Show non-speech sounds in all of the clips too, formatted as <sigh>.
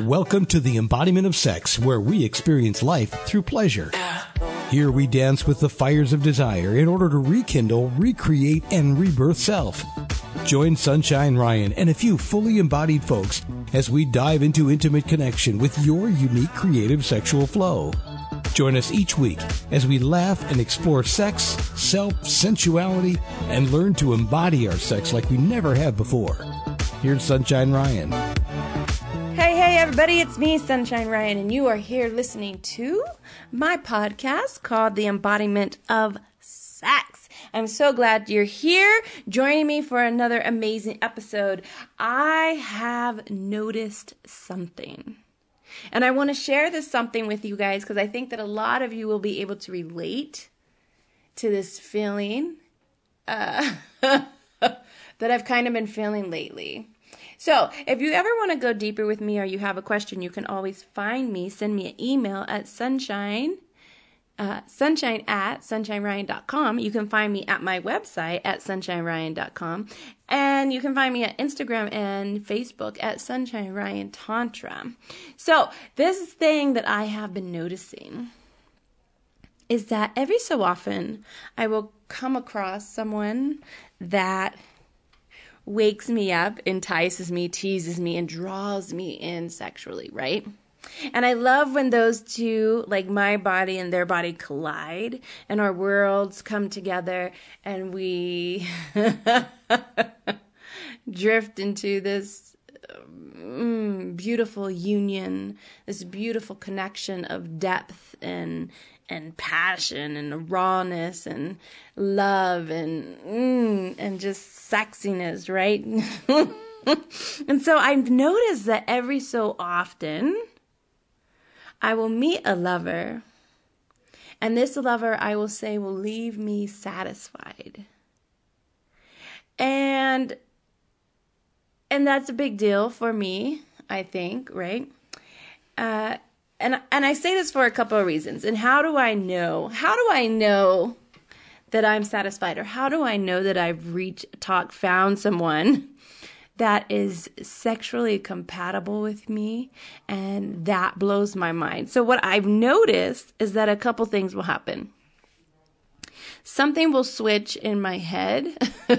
Welcome to the embodiment of sex, where we experience life through pleasure. Here we dance with the fires of desire in order to rekindle, recreate, and rebirth self. Join Sunshine Ryan and a few fully embodied folks as we dive into intimate connection with your unique creative sexual flow. Join us each week as we laugh and explore sex, self, sensuality, and learn to embody our sex like we never have before. Here's Sunshine Ryan. Hey, hey, everybody, it's me, Sunshine Ryan, and you are here listening to my podcast called The Embodiment of Sex. I'm so glad you're here joining me for another amazing episode. I have noticed something. And I want to share this something with you guys because I think that a lot of you will be able to relate to this feeling uh, <laughs> that I've kind of been feeling lately. So, if you ever want to go deeper with me or you have a question, you can always find me. Send me an email at sunshine, uh, sunshine at sunshineryan.com. You can find me at my website at sunshineryan.com. And you can find me at Instagram and Facebook at Sunshine Ryan Tantra. So, this thing that I have been noticing is that every so often I will come across someone that wakes me up, entices me, teases me, and draws me in sexually, right? And I love when those two, like my body and their body, collide and our worlds come together and we <laughs> drift into this um, beautiful union, this beautiful connection of depth and and passion and rawness and love and mm, and just sexiness, right? <laughs> and so I've noticed that every so often I will meet a lover and this lover I will say will leave me satisfied. And and that's a big deal for me, I think, right? Uh and and I say this for a couple of reasons. And how do I know? How do I know that I'm satisfied, or how do I know that I've reached, talk, found someone that is sexually compatible with me, and that blows my mind. So what I've noticed is that a couple things will happen. Something will switch in my head. <laughs>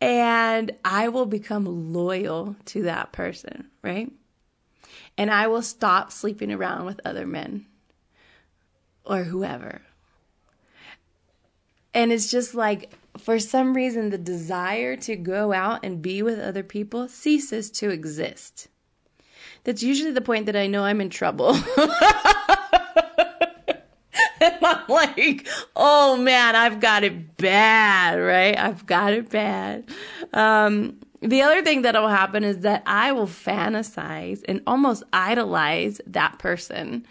and I will become loyal to that person, right? And I will stop sleeping around with other men or whoever. And it's just like, for some reason, the desire to go out and be with other people ceases to exist. That's usually the point that I know I'm in trouble. <laughs> and I'm like, oh man, I've got it bad, right? I've got it bad. Um, the other thing that will happen is that I will fantasize and almost idolize that person.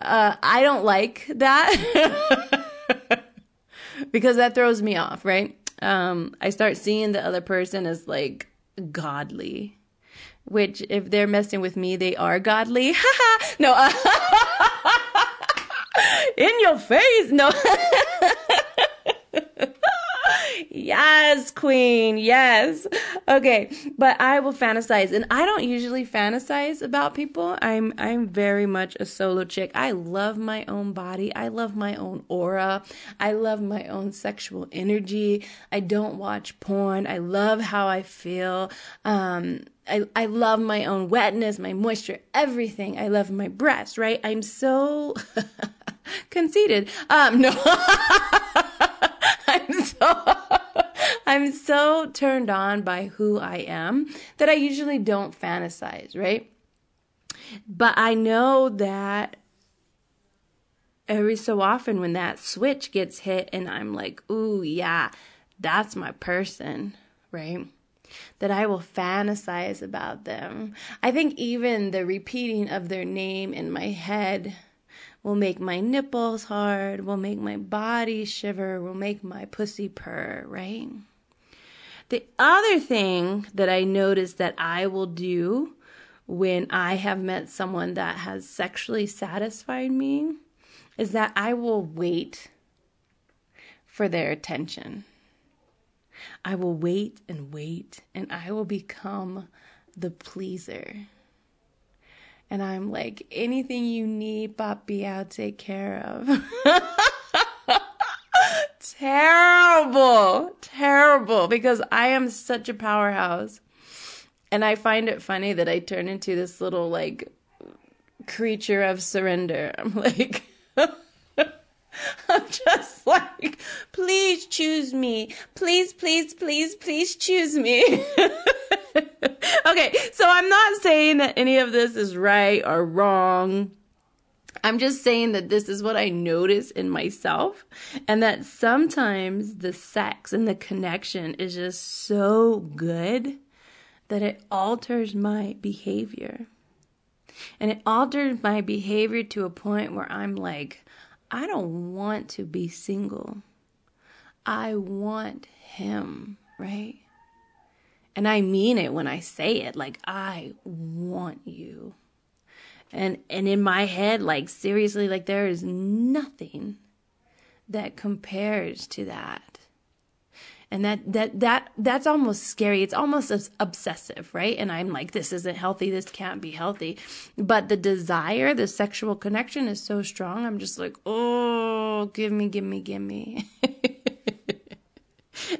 Uh, I don't like that <laughs> because that throws me off, right? Um, I start seeing the other person as like godly, which if they're messing with me, they are godly. <laughs> No, uh, <laughs> in your face. No. <laughs> yes, queen. Yes. Okay, but I will fantasize and I don't usually fantasize about people. I'm I'm very much a solo chick. I love my own body. I love my own aura. I love my own sexual energy. I don't watch porn. I love how I feel. Um I, I love my own wetness, my moisture, everything. I love my breasts, right? I'm so <laughs> conceited. Um, no, <laughs> I'm so, I'm so turned on by who I am that I usually don't fantasize, right? But I know that every so often when that switch gets hit and I'm like, ooh, yeah, that's my person, right? that I will fantasize about them. I think even the repeating of their name in my head will make my nipples hard, will make my body shiver, will make my pussy purr, right? The other thing that I notice that I will do when I have met someone that has sexually satisfied me is that I will wait for their attention. I will wait and wait, and I will become the pleaser. And I'm like, anything you need, Papi, I'll take care of. <laughs> terrible, terrible, because I am such a powerhouse. And I find it funny that I turn into this little, like, creature of surrender. <laughs> I'm like, <laughs> I'm just like, please choose me. Please, please, please, please choose me. <laughs> okay, so I'm not saying that any of this is right or wrong. I'm just saying that this is what I notice in myself, and that sometimes the sex and the connection is just so good that it alters my behavior. And it alters my behavior to a point where I'm like, I don't want to be single. I want him, right? And I mean it when I say it, like I want you. And and in my head like seriously like there is nothing that compares to that. And that that that that's almost scary. It's almost obsessive right? And i'm like this isn't healthy. This can't be healthy. But the desire the sexual connection is so strong. I'm just like oh give me give me give me <laughs>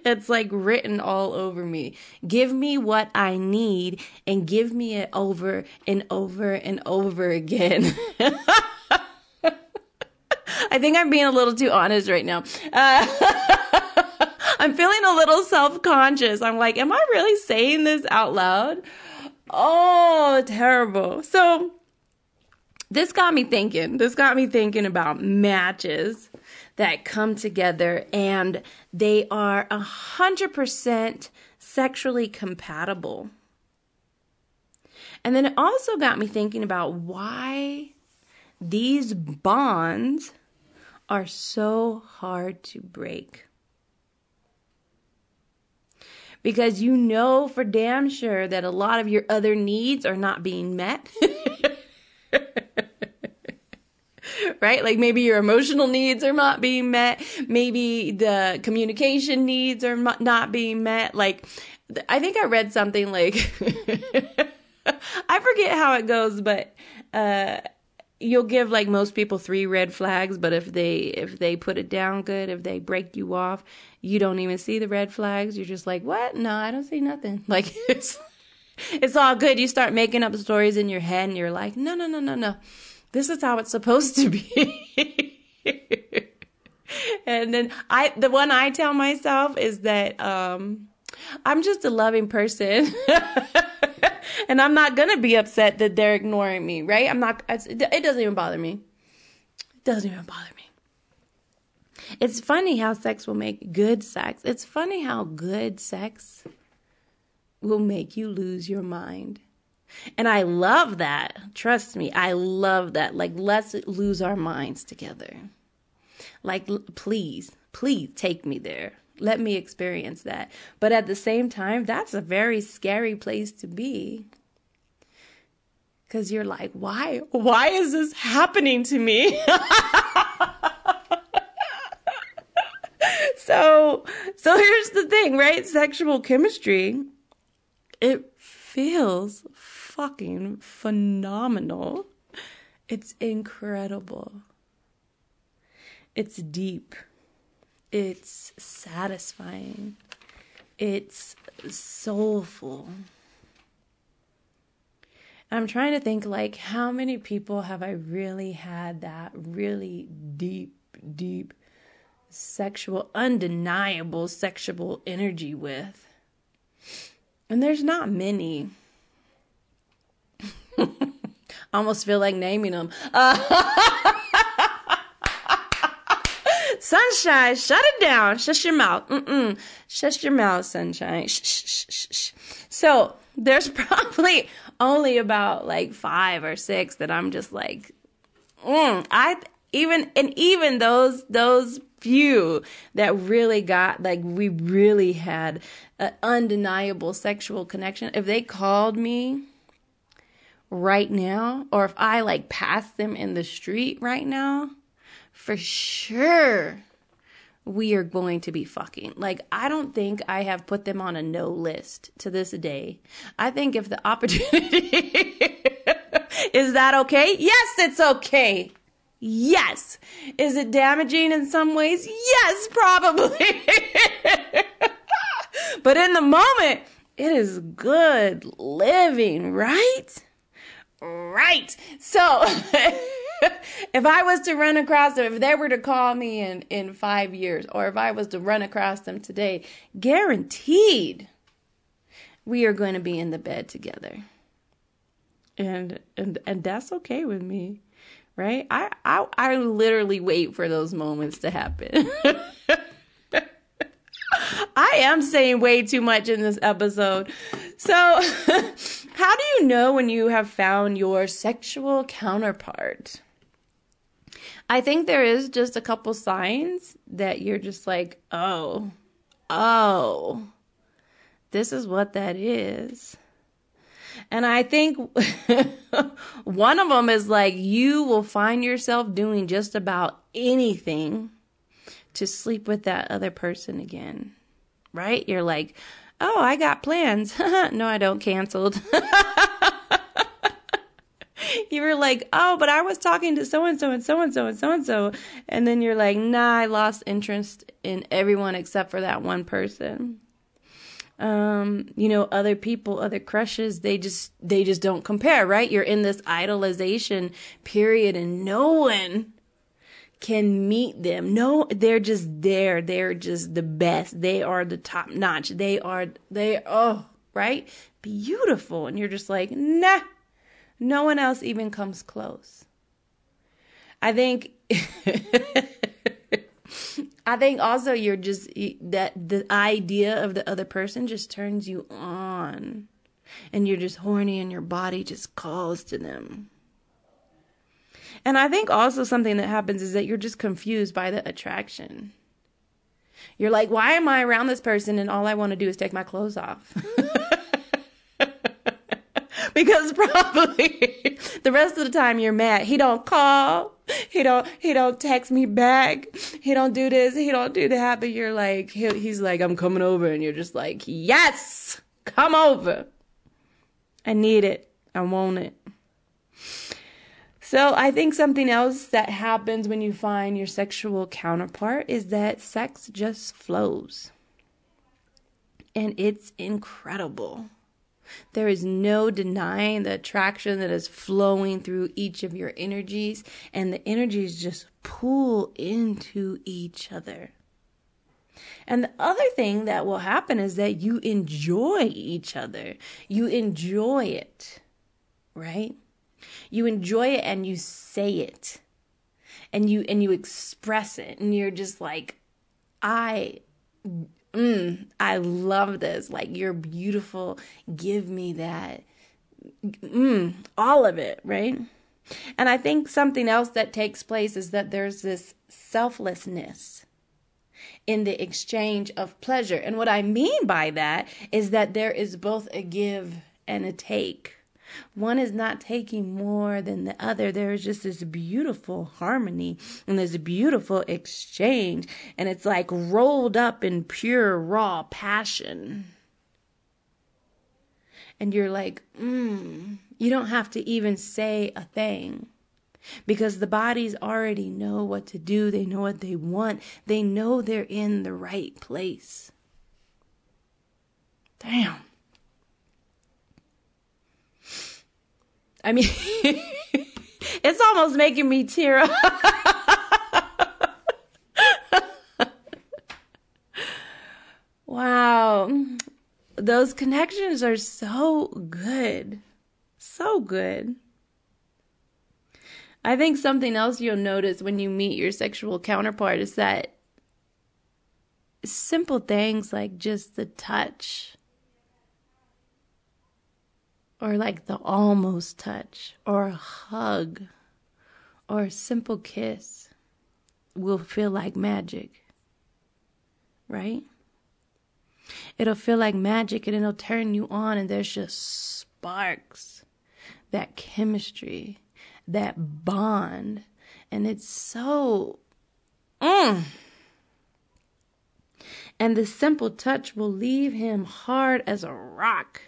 it's like written all over me give me what i need and give me it over and over and over again <laughs> I think I'm being a little too honest right now. Uh, <laughs> I'm feeling a little self conscious. I'm like, am I really saying this out loud? Oh, terrible. So, this got me thinking. This got me thinking about matches that come together and they are a hundred percent sexually compatible. And then it also got me thinking about why these bonds are so hard to break because you know for damn sure that a lot of your other needs are not being met. <laughs> right? Like maybe your emotional needs are not being met. Maybe the communication needs are not being met. Like, I think I read something like, <laughs> I forget how it goes, but, uh, you'll give like most people three red flags but if they if they put it down good if they break you off you don't even see the red flags you're just like what no i don't see nothing <laughs> like it's it's all good you start making up stories in your head and you're like no no no no no this is how it's supposed to be and then i the one i tell myself is that um i'm just a loving person <laughs> and I'm not gonna be upset that they're ignoring me, right? I'm not. It doesn't even bother me. It doesn't even bother me. It's funny how sex will make good sex. It's funny how good sex will make you lose your mind. And I love that. Trust me, I love that. Like, let's lose our minds together. Like, please, please take me there. Let me experience that. But at the same time, that's a very scary place to be. Because you're like, why? Why is this happening to me? <laughs> so, so here's the thing, right? Sexual chemistry, it feels fucking phenomenal. It's incredible. It's deep. It's satisfying. It's soulful. I'm trying to think like how many people have I really had that really deep, deep sexual, undeniable sexual energy with? And there's not many. Almost feel like naming them. Uh, <laughs> Sunshine, shut it down. Shut your mouth. Mm-mm. Shut your mouth, sunshine. Shh, shh, shh. So there's <laughs> probably only about like five or six that I'm just like, mm, I even and even those those few that really got like we really had an undeniable sexual connection. If they called me right now, or if I like pass them in the street right now, for sure we are going to be fucking. Like, I don't think I have put them on a no list to this day. I think if the <laughs> opportunity <laughs> is that okay? Yes, it's okay. Yes. Is it damaging in some ways? Yes, probably. <laughs> but in the moment, it is good living, right? Right. So <laughs> if I was to run across them, if they were to call me in, in five years, or if I was to run across them today, guaranteed we are going to be in the bed together. And and and that's okay with me. Right? I I I literally wait for those moments to happen. <laughs> I am saying way too much in this episode. So, <laughs> how do you know when you have found your sexual counterpart? I think there is just a couple signs that you're just like, oh, oh, this is what that is. And I think <laughs> one of them is like you will find yourself doing just about anything to sleep with that other person again. Right? You're like, oh, I got plans. <laughs> no, I don't. Canceled. <laughs> you were like, oh, but I was talking to so and so and so and so and so and so. And then you're like, nah, I lost interest in everyone except for that one person. Um, you know, other people, other crushes, they just, they just don't compare, right? You're in this idolization period and no one can meet them. No, they're just there. They're just the best. They are the top notch. They are, they, oh, right? Beautiful. And you're just like, nah, no one else even comes close. I think, <laughs> I think also you're just, that the idea of the other person just turns you on. And you're just horny and your body just calls to them. And I think also something that happens is that you're just confused by the attraction. You're like, why am I around this person and all I want to do is take my clothes off? <laughs> because probably <laughs> the rest of the time you're mad. He don't call. He don't he don't text me back. He don't do this. He don't do that. But you're like he, he's like I'm coming over and you're just like, "Yes! Come over. I need it. I want it." So I think something else that happens when you find your sexual counterpart is that sex just flows. And it's incredible. There is no denying the attraction that is flowing through each of your energies, and the energies just pull into each other. And the other thing that will happen is that you enjoy each other. You enjoy it, right? You enjoy it and you say it. And you and you express it and you're just like I mm, I love this. Like you're beautiful. Give me that. Mm, all of it, right? And I think something else that takes place is that there's this selflessness in the exchange of pleasure. And what I mean by that is that there is both a give and a take. One is not taking more than the other. There is just this beautiful harmony and this beautiful exchange. And it's like rolled up in pure, raw passion. And you're like, mm, you don't have to even say a thing because the bodies already know what to do. They know what they want. They know they're in the right place. Damn. I mean, <laughs> it's almost making me tear up. <laughs> wow. Those connections are so good. So good. I think something else you'll notice when you meet your sexual counterpart is that simple things like just the touch or like the almost touch, or a hug, or a simple kiss will feel like magic, right? It'll feel like magic and it'll turn you on, and there's just sparks, that chemistry, that bond, and it's so. Mm, And the simple touch will leave him hard as a rock.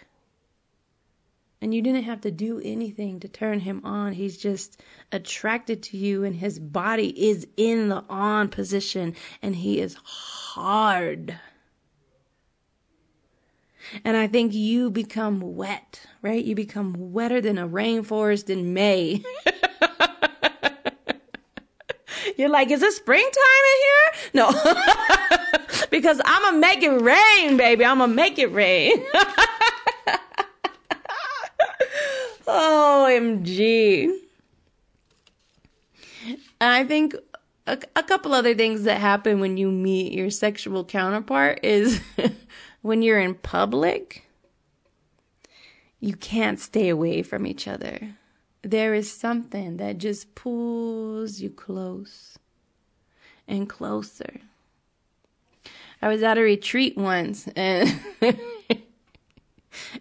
And you didn't have to do anything to turn him on. He's just attracted to you, and his body is in the on position, and he is hard. And I think you become wet, right? You become wetter than a rainforest in May. <laughs> You're like, is it springtime in here? No. <laughs> because I'm going to make it rain, baby. I'm going to make it rain. <laughs> OMG. I think a, a couple other things that happen when you meet your sexual counterpart is <laughs> when you're in public, you can't stay away from each other. There is something that just pulls you close and closer. I was at a retreat once and <laughs>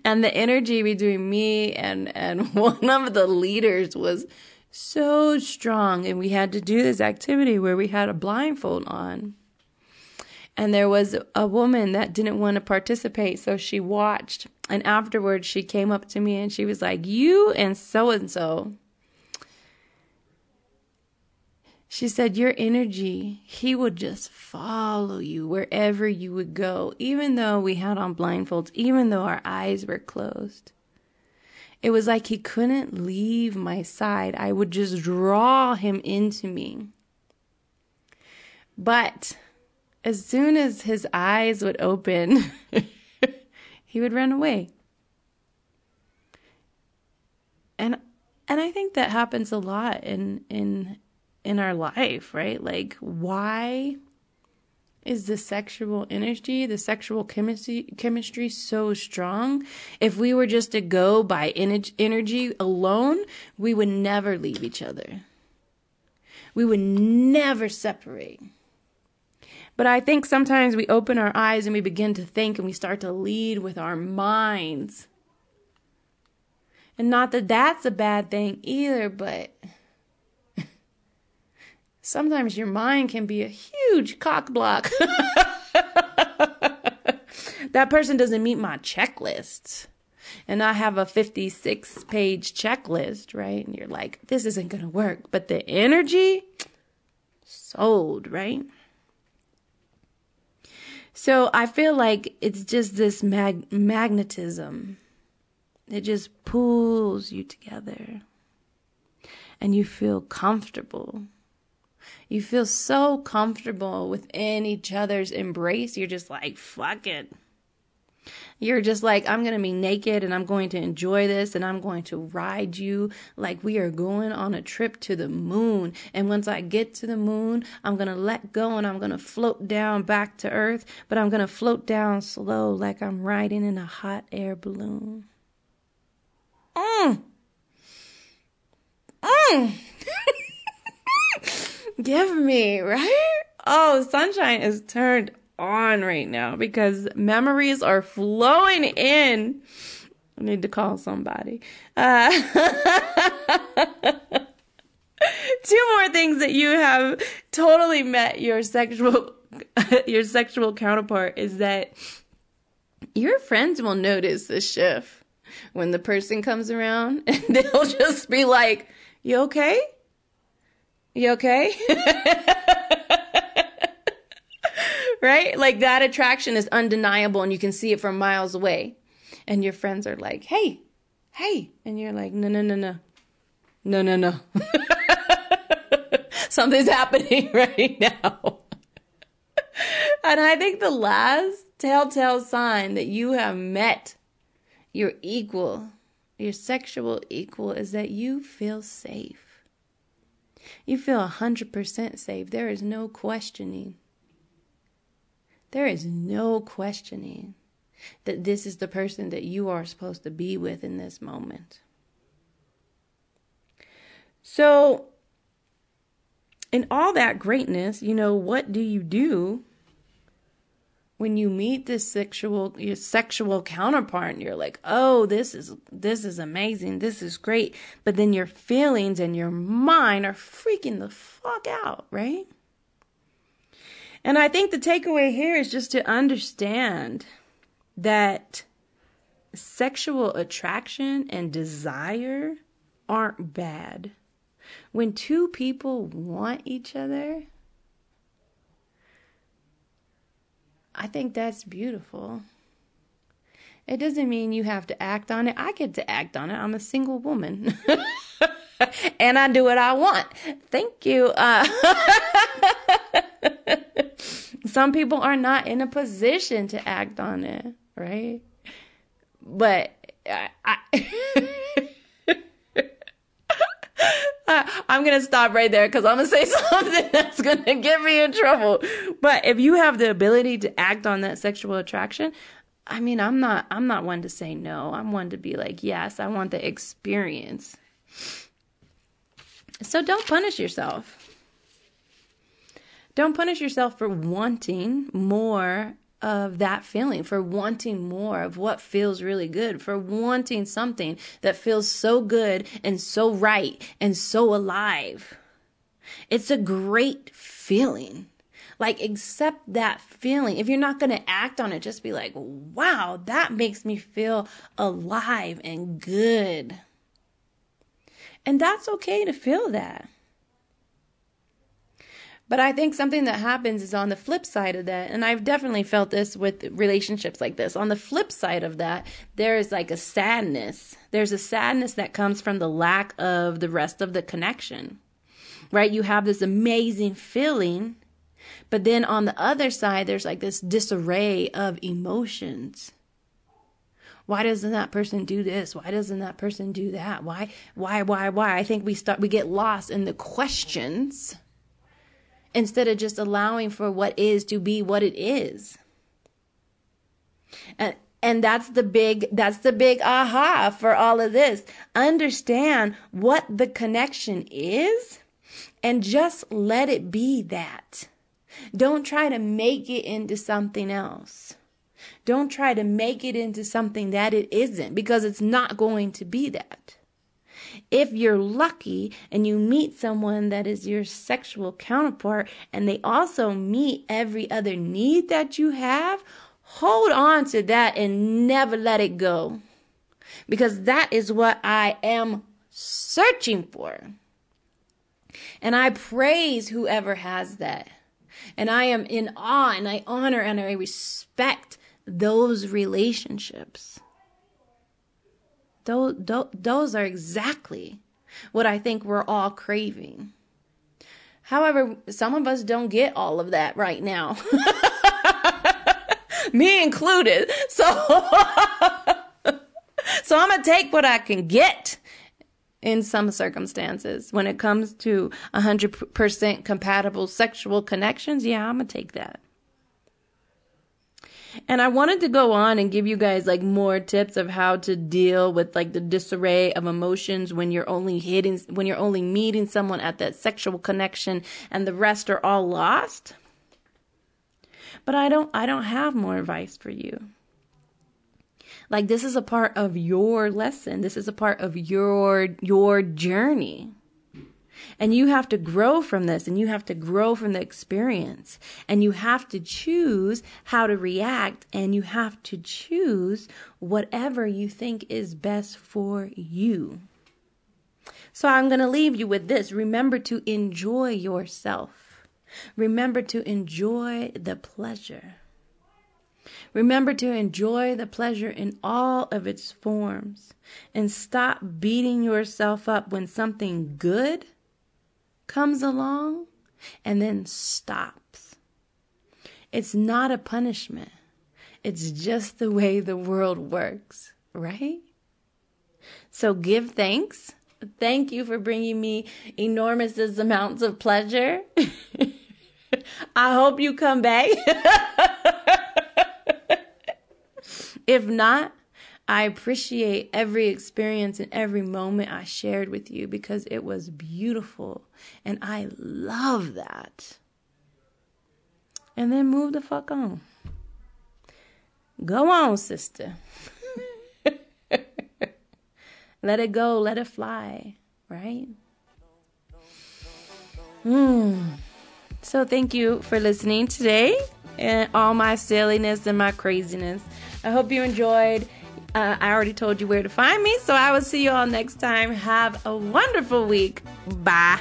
and the energy between me and and <laughs> one of the leaders was so strong. And we had to do this activity where we had a blindfold on. And there was a woman that didn't want to participate. So she watched. And afterwards she came up to me and she was like you and so and so she said your energy he would just follow you wherever you would go even though we had on blindfolds even though our eyes were closed it was like he couldn't leave my side. I would just draw him into me. But as soon as his eyes would open, <laughs> he would run away. And and I think that happens a lot in in in our life, right? Like why is the sexual energy, the sexual chemistry, chemistry so strong? If we were just to go by energy alone, we would never leave each other. We would never separate. But I think sometimes we open our eyes and we begin to think and we start to lead with our minds. And not that that's a bad thing either, but sometimes your mind can be a huge cock block. <laughs> that person doesn't meet my checklist. And I have a 56 page checklist, right? And you're like, this isn't going to work. But the energy, sold, right? So I feel like it's just this mag- magnetism. It just pulls you together. And you feel comfortable you feel so comfortable within each other's embrace. You're just like, fuck it. You're just like, I'm going to be naked and I'm going to enjoy this and I'm going to ride you like we are going on a trip to the moon. And once I get to the moon, I'm going to let go and I'm going to float down back to earth, but I'm going to float down slow like I'm riding in a hot air balloon. Mm. Mm. <laughs> Give me, right? Oh, sunshine is turned on right now because memories are flowing in. I need to call somebody. Uh, <laughs> two more things that you have totally met your sexual <laughs> your sexual counterpart is that your friends will notice the shift when the person comes around <laughs> and they'll just be like, "You okay?" You okay? <laughs> right? Like that attraction is undeniable and you can see it from miles away. And your friends are like, hey, hey. And you're like, no, no, no, no. No, no, no. <laughs> Something's happening <laughs> right now. and I think the last telltale sign that you have met your equal, your sexual equal, is that you feel safe. You feel 100% safe. There is no questioning. There is no questioning that this is the person that you are supposed to be with in this moment. So, in all that greatness, you know, what do you do when you meet this sexual your sexual counterpart and you're like oh this is this is amazing. This is great. But then your feelings and your mind are freaking the fuck out right? And I think the takeaway here is just to understand that sexual attraction and desire aren't bad. When two people want each other, I think that's beautiful. It doesn't mean you have to act on it. I get to act on it. I'm a single woman. <laughs> and I do what I want. Thank you. Uh, <laughs> some people are not in a position to act on it, right? But I, I <laughs> I'm gonna stop right there because I'm gonna say <laughs> something that's gonna get me in trouble. But if you have the ability to act on that sexual attraction, I mean, I'm not I'm not one to say no. I'm one to be like, yes, I want the experience. So don't punish yourself. Don't punish yourself for wanting more of that feeling, for wanting more of what feels really good, for wanting something that feels so good and so right and so alive. It's a great feeling. Like, accept that feeling. If you're not going to act on it, just be like, wow, that makes me feel alive and good. And that's okay to feel that. But I think something that happens is on the flip side of that, and I've definitely felt this with relationships like this. On the flip side of that, there is like a sadness. There's a sadness that comes from the lack of the rest of the connection, right? You have this amazing feeling, but then on the other side, there's like this disarray of emotions. Why doesn't that person do this? Why doesn't that person do that? Why, why, why, why? I think we start, we get lost in the questions instead of just allowing for what is to be what it is. And and that's the big that's the big aha for all of this. Understand what the connection is and just let it be that. Don't try to make it into something else. Don't try to make it into something that it isn't because it's not going to be that. If you're lucky and you meet someone that is your sexual counterpart and they also meet every other need that you have, hold on to that and never let it go. Because that is what I am searching for. And I praise whoever has that. And I am in awe and I honor and I respect those relationships. Those, those are exactly what I think we're all craving. However, some of us don't get all of that right now. <laughs> Me included. So <laughs> So I'm going to take what I can get in some circumstances. When it comes to 100% compatible sexual connections, yeah, I'm going to take that. And I wanted to go on and give you guys like more tips of how to deal with like the disarray of emotions when you're only hitting, when you're only meeting someone at that sexual connection and the rest are all lost. But I don't, I don't have more advice for you. Like this is a part of your lesson. This is a part of your, your journey. And you have to grow from this and you have to grow from the experience and you have to choose how to react and you have to choose whatever you think is best for you. So I'm going to leave you with this. Remember to enjoy yourself. Remember to enjoy the pleasure. Remember to enjoy the pleasure in all of its forms and stop beating yourself up when something good comes along and then stops. It's not a punishment. It's just the way the world works, right? So give thanks. Thank you for bringing me enormous amounts of pleasure. <laughs> I hope you come back. <laughs> if not, I appreciate every experience and every moment I shared with you because it was beautiful. And I love that. And then move the fuck on. Go on, sister. <laughs> let it go, let it fly, right? Hmm. So thank you for listening today and all my silliness and my craziness. I hope you enjoyed. Uh, I already told you where to find me, so I will see you all next time. Have a wonderful week. Bye.